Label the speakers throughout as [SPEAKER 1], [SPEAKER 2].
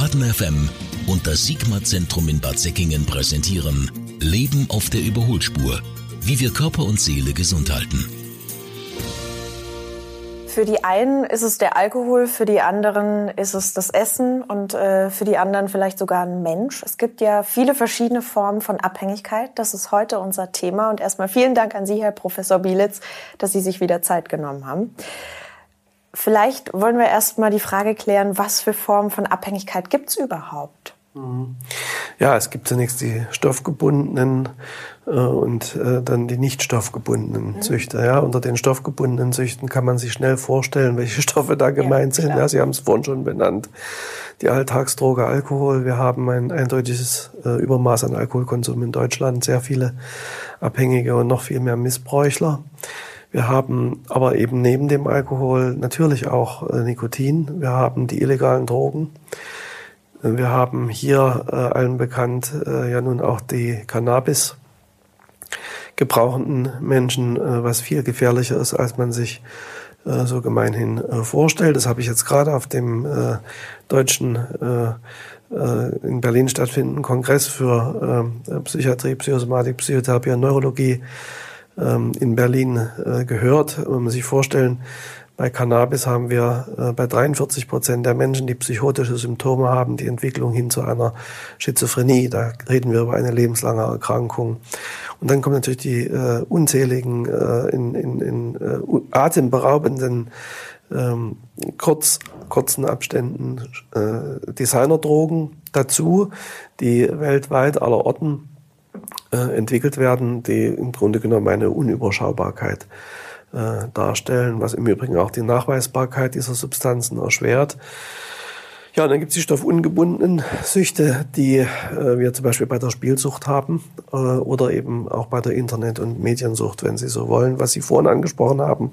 [SPEAKER 1] Baden FM und das Sigma-Zentrum in Bad Säckingen präsentieren Leben auf der Überholspur. Wie wir Körper und Seele gesund halten.
[SPEAKER 2] Für die einen ist es der Alkohol, für die anderen ist es das Essen und äh, für die anderen vielleicht sogar ein Mensch. Es gibt ja viele verschiedene Formen von Abhängigkeit. Das ist heute unser Thema. Und erstmal vielen Dank an Sie, Herr Professor Bielitz, dass Sie sich wieder Zeit genommen haben. Vielleicht wollen wir erstmal die Frage klären, was für Formen von Abhängigkeit gibt es überhaupt?
[SPEAKER 3] Ja, es gibt zunächst die stoffgebundenen äh, und äh, dann die nicht stoffgebundenen mhm. Züchter. Ja, unter den stoffgebundenen Züchten kann man sich schnell vorstellen, welche Stoffe da gemeint ja, sind. Ja, Sie haben es vorhin schon benannt. Die Alltagsdroge Alkohol. Wir haben ein eindeutiges äh, Übermaß an Alkoholkonsum in Deutschland, sehr viele Abhängige und noch viel mehr Missbräuchler. Wir haben aber eben neben dem Alkohol natürlich auch äh, Nikotin. Wir haben die illegalen Drogen. Wir haben hier äh, allen bekannt äh, ja nun auch die Cannabis gebrauchenden Menschen, äh, was viel gefährlicher ist, als man sich äh, so gemeinhin äh, vorstellt. Das habe ich jetzt gerade auf dem äh, deutschen äh, äh, in Berlin stattfindenden Kongress für äh, Psychiatrie, Psychosomatik, Psychotherapie und Neurologie äh, in Berlin äh, gehört. Man sich vorstellen, bei Cannabis haben wir äh, bei 43 Prozent der Menschen, die psychotische Symptome haben, die Entwicklung hin zu einer Schizophrenie. Da reden wir über eine lebenslange Erkrankung. Und dann kommen natürlich die äh, unzähligen, äh, in, in, in äh, atemberaubenden, ähm, kurz, kurzen Abständen äh, Designerdrogen dazu, die weltweit aller Orten äh, entwickelt werden, die im Grunde genommen eine Unüberschaubarkeit äh, darstellen, was im Übrigen auch die Nachweisbarkeit dieser Substanzen erschwert. Ja, und dann gibt es die stoffungebundenen Süchte, die äh, wir zum Beispiel bei der Spielsucht haben äh, oder eben auch bei der Internet- und Mediensucht, wenn Sie so wollen. Was Sie vorhin angesprochen haben,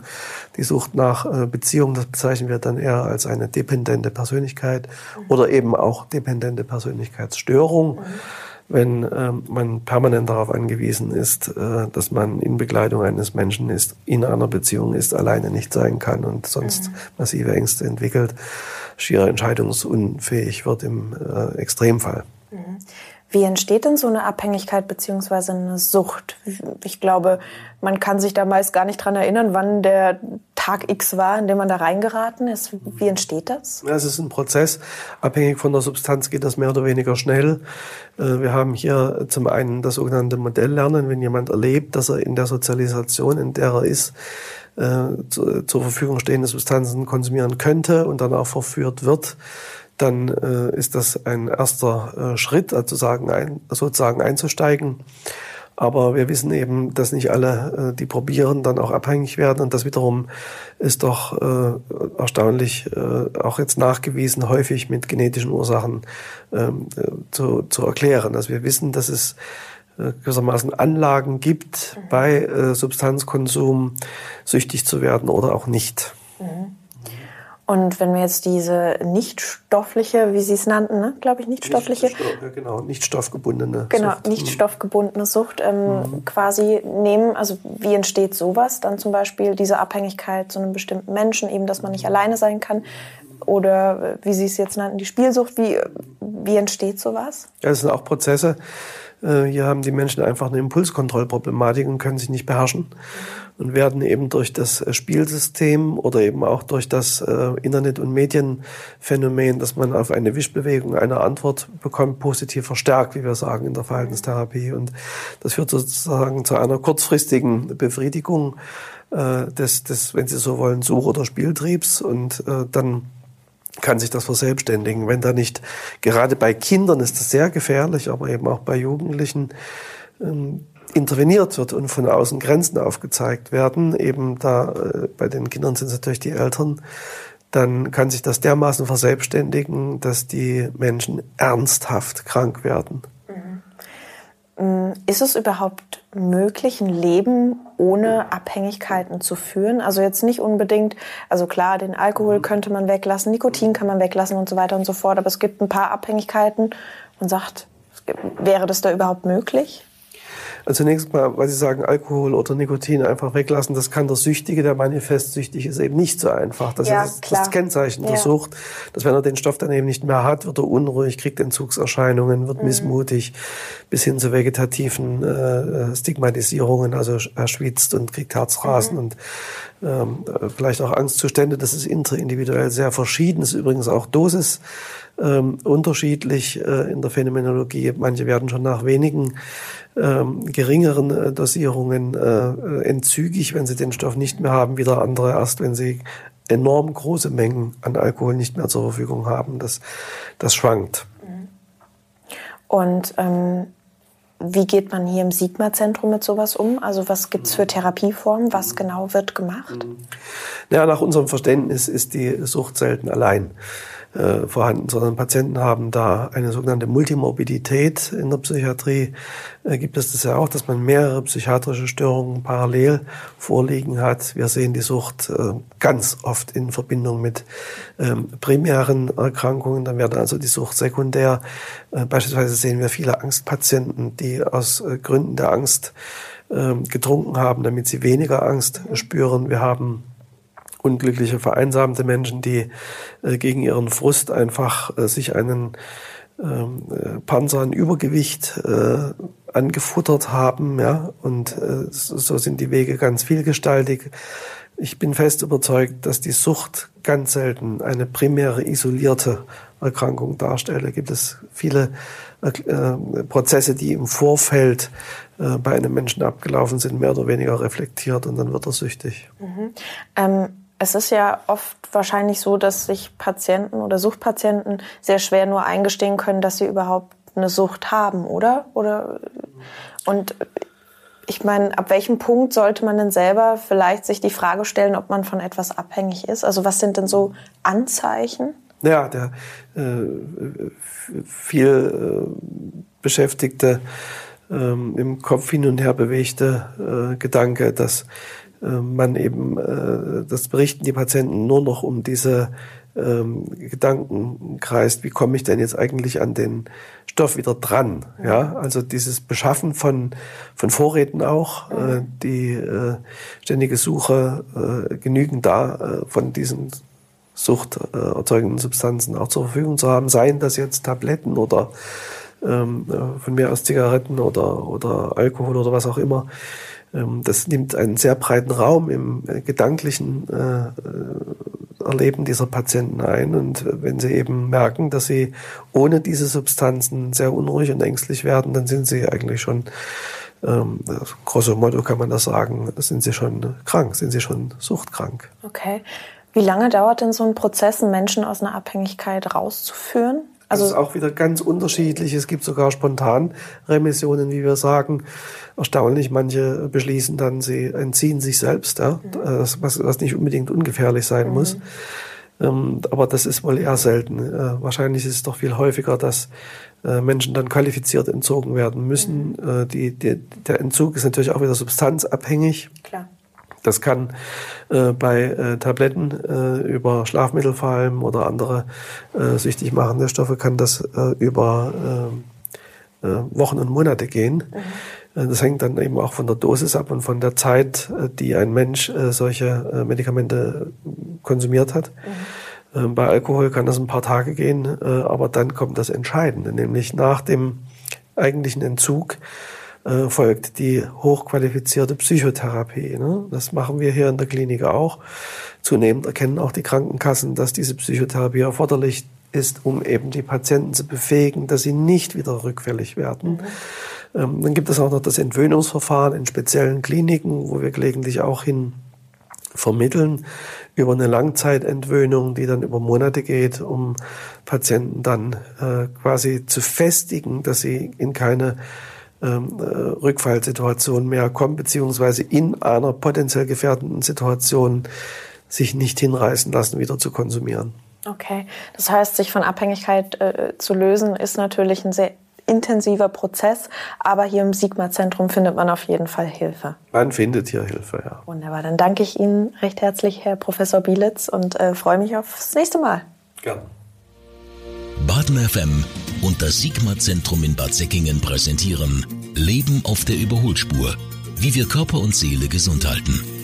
[SPEAKER 3] die Sucht nach äh, Beziehung, das bezeichnen wir dann eher als eine dependente Persönlichkeit oder eben auch dependente Persönlichkeitsstörung. Mhm wenn äh, man permanent darauf angewiesen ist, äh, dass man in Begleitung eines Menschen ist, in einer Beziehung ist, alleine nicht sein kann und sonst mhm. massive Ängste entwickelt, schier entscheidungsunfähig wird im äh, Extremfall.
[SPEAKER 2] Mhm. Wie entsteht denn so eine Abhängigkeit beziehungsweise eine Sucht? Ich glaube, man kann sich da meist gar nicht dran erinnern, wann der Tag X war, in dem man da reingeraten ist. Wie entsteht das?
[SPEAKER 3] Es ist ein Prozess. Abhängig von der Substanz geht das mehr oder weniger schnell. Äh, wir haben hier zum einen das sogenannte Modelllernen. Wenn jemand erlebt, dass er in der Sozialisation, in der er ist, äh, zur Verfügung stehende Substanzen konsumieren könnte und dann auch verführt wird, dann äh, ist das ein erster äh, Schritt, also sagen, ein, sozusagen einzusteigen. Aber wir wissen eben, dass nicht alle, äh, die probieren, dann auch abhängig werden. Und das wiederum ist doch äh, erstaunlich, äh, auch jetzt nachgewiesen, häufig mit genetischen Ursachen ähm, äh, zu, zu erklären. Also wir wissen, dass es äh, gewissermaßen Anlagen gibt, bei äh, Substanzkonsum süchtig zu werden oder auch nicht. Mhm.
[SPEAKER 2] Und wenn wir jetzt diese nichtstoffliche, wie Sie es nannten, ne? glaube ich, nichtstoffliche.
[SPEAKER 3] Nicht, ja, genau, nicht stoffgebundene
[SPEAKER 2] genau, Sucht. Nicht stoffgebundene Sucht ähm, mhm. quasi nehmen. Also wie entsteht sowas? Dann zum Beispiel diese Abhängigkeit zu einem bestimmten Menschen, eben, dass man nicht alleine sein kann. Oder äh, wie Sie es jetzt nannten, die Spielsucht. Wie, wie entsteht sowas?
[SPEAKER 3] Ja, das sind auch Prozesse. Äh, hier haben die Menschen einfach eine Impulskontrollproblematik und können sich nicht beherrschen. Und werden eben durch das äh, Spielsystem oder eben auch durch das äh, Internet- und Medienphänomen, dass man auf eine Wischbewegung eine Antwort bekommt, positiv verstärkt, wie wir sagen in der Verhaltenstherapie. Und das führt sozusagen zu einer kurzfristigen Befriedigung des, des, wenn Sie so wollen, Such- oder Spieltriebs und dann kann sich das verselbstständigen. Wenn da nicht, gerade bei Kindern ist das sehr gefährlich, aber eben auch bei Jugendlichen, ähm, interveniert wird und von außen Grenzen aufgezeigt werden, eben da äh, bei den Kindern sind es natürlich die Eltern, dann kann sich das dermaßen verselbstständigen, dass die Menschen ernsthaft krank werden.
[SPEAKER 2] Mhm. Ist es überhaupt möglich, ein Leben ohne Abhängigkeiten zu führen? Also jetzt nicht unbedingt, also klar, den Alkohol könnte man weglassen, Nikotin kann man weglassen und so weiter und so fort, aber es gibt ein paar Abhängigkeiten. Man sagt, wäre das da überhaupt möglich?
[SPEAKER 3] Also zunächst mal, weil Sie sagen, Alkohol oder Nikotin einfach weglassen, das kann der Süchtige, der manifest süchtig ist, eben nicht so einfach. Das
[SPEAKER 2] Ja,
[SPEAKER 3] ist
[SPEAKER 2] klar.
[SPEAKER 3] das Kennzeichen der
[SPEAKER 2] Ja.
[SPEAKER 3] Sucht, dass wenn er den Stoff dann eben nicht mehr hat, wird er unruhig, kriegt Entzugserscheinungen,
[SPEAKER 2] Mhm.
[SPEAKER 3] wird missmutig, bis hin zu vegetativen äh, Stigmatisierungen, also er schwitzt und kriegt Herzrasen
[SPEAKER 2] Mhm.
[SPEAKER 3] und ähm, äh, vielleicht auch Angstzustände. Das ist interindividuell sehr verschieden. Das ist übrigens auch Dosis ähm, unterschiedlich äh, in der Phänomenologie. Manche werden schon nach wenigen ähm, geringeren äh, Dosierungen äh, entzügig, wenn sie den Stoff nicht mehr haben, wieder andere erst, wenn sie enorm große Mengen an Alkohol nicht mehr zur Verfügung haben. Das, das schwankt.
[SPEAKER 2] Und ähm, wie geht man hier im Sigma-Zentrum mit sowas um? Also was gibt's für Therapieformen? Was genau wird gemacht?
[SPEAKER 3] Ja, nach unserem Verständnis ist die Sucht selten allein äh, vorhanden, sondern Patienten haben da eine sogenannte Multimorbidität. In der Psychiatrie äh, gibt es das ja auch, dass man mehrere psychiatrische Störungen parallel vorliegen hat. Wir sehen die Sucht äh, ganz oft in Verbindung mit ähm, primären Erkrankungen. Dann wird also die Sucht sekundär. Äh, beispielsweise sehen wir viele Angstpatienten, die aus äh, Gründen der Angst ähm, getrunken haben, damit sie weniger Angst spüren. Wir haben unglückliche, vereinsamte Menschen, die äh, gegen ihren Frust einfach äh, sich einen ähm, äh, Panzer an Übergewicht äh, angefuttert haben, ja, und äh, so sind die Wege ganz vielgestaltig. Ich bin fest überzeugt, dass die Sucht ganz selten eine primäre isolierte Erkrankung darstellt. Da gibt es viele äh, Prozesse, die im Vorfeld äh, bei einem Menschen abgelaufen sind, mehr oder weniger reflektiert und dann wird er süchtig.
[SPEAKER 2] Ähm, es ist ja oft wahrscheinlich so, dass sich Patienten oder Suchtpatienten sehr schwer nur eingestehen können, dass sie überhaupt eine Sucht haben, oder? Oder und ich meine, ab welchem Punkt sollte man denn selber vielleicht sich die Frage stellen, ob man von etwas abhängig ist? Also was sind denn so Anzeichen?
[SPEAKER 3] Ja, der äh, viel äh, beschäftigte, ähm, im Kopf hin und her bewegte äh, Gedanke, dass äh, man eben, äh, das berichten die Patienten nur noch um diese ähm, Gedanken kreist, wie komme ich denn jetzt eigentlich an den Stoff wieder dran? Ja, also dieses Beschaffen von, von Vorräten auch, äh, die äh, ständige Suche, äh, genügend da äh, von diesen suchterzeugenden Substanzen auch zur Verfügung zu haben, seien das jetzt Tabletten oder ähm, äh, von mir aus Zigaretten oder, oder Alkohol oder was auch immer. Ähm, das nimmt einen sehr breiten Raum im äh, gedanklichen äh, äh, Erleben dieser Patienten ein. Und wenn sie eben merken, dass sie ohne diese Substanzen sehr unruhig und ängstlich werden, dann sind sie eigentlich schon, ähm, äh, grosso modo kann man das sagen, sind sie schon krank, sind sie schon suchtkrank.
[SPEAKER 2] Okay. Wie lange dauert denn so ein Prozess, einen Menschen aus einer Abhängigkeit rauszuführen?
[SPEAKER 3] Also es ist auch wieder ganz unterschiedlich. Es gibt sogar Spontanremissionen, wie wir sagen. Erstaunlich, manche beschließen dann, sie entziehen sich selbst, ja, Das, was, was nicht unbedingt ungefährlich sein muss. Ähm, aber das ist wohl eher selten. Äh, wahrscheinlich ist es doch viel häufiger, dass äh, Menschen dann qualifiziert entzogen werden müssen. Äh, die, die, der Entzug ist natürlich auch wieder substanzabhängig.
[SPEAKER 2] klar.
[SPEAKER 3] Das kann äh, bei äh, Tabletten äh, über Schlafmittel vor allem oder andere äh, süchtig machende Stoffe kann das äh, über äh, Wochen und Monate gehen. Äh, Das hängt dann eben auch von der Dosis ab und von der Zeit, die ein Mensch solche Medikamente konsumiert hat. Ähm, Bei Alkohol kann das ein paar Tage gehen, aber dann kommt das Entscheidende, nämlich nach dem eigentlichen Entzug äh, folgt die hochqualifizierte Psychotherapie. Ne? Das machen wir hier in der Klinik auch. Zunehmend erkennen auch die Krankenkassen, dass diese Psychotherapie erforderlich ist, um eben die Patienten zu befähigen, dass sie nicht wieder rückfällig werden. Ähm, dann gibt es auch noch das Entwöhnungsverfahren in speziellen Kliniken, wo wir gelegentlich auch hin vermitteln über eine Langzeitentwöhnung, die dann über Monate geht, um Patienten dann äh, quasi zu festigen, dass sie in keine ähm, äh, Rückfallsituation mehr kommen, beziehungsweise in einer potenziell gefährdenden Situation sich nicht hinreißen lassen, wieder zu konsumieren.
[SPEAKER 2] Okay. Das heißt, sich von Abhängigkeit äh, zu lösen, ist natürlich ein sehr intensiver Prozess, aber hier im Sigma-Zentrum findet man auf jeden Fall Hilfe.
[SPEAKER 3] Man findet hier Hilfe, ja.
[SPEAKER 2] Wunderbar. Dann danke ich Ihnen recht herzlich, Herr Professor Bielitz, und äh, freue mich aufs nächste Mal.
[SPEAKER 3] Gerne.
[SPEAKER 1] Baden FM und das Sigma-Zentrum in Bad Säckingen präsentieren Leben auf der Überholspur. Wie wir Körper und Seele gesund halten.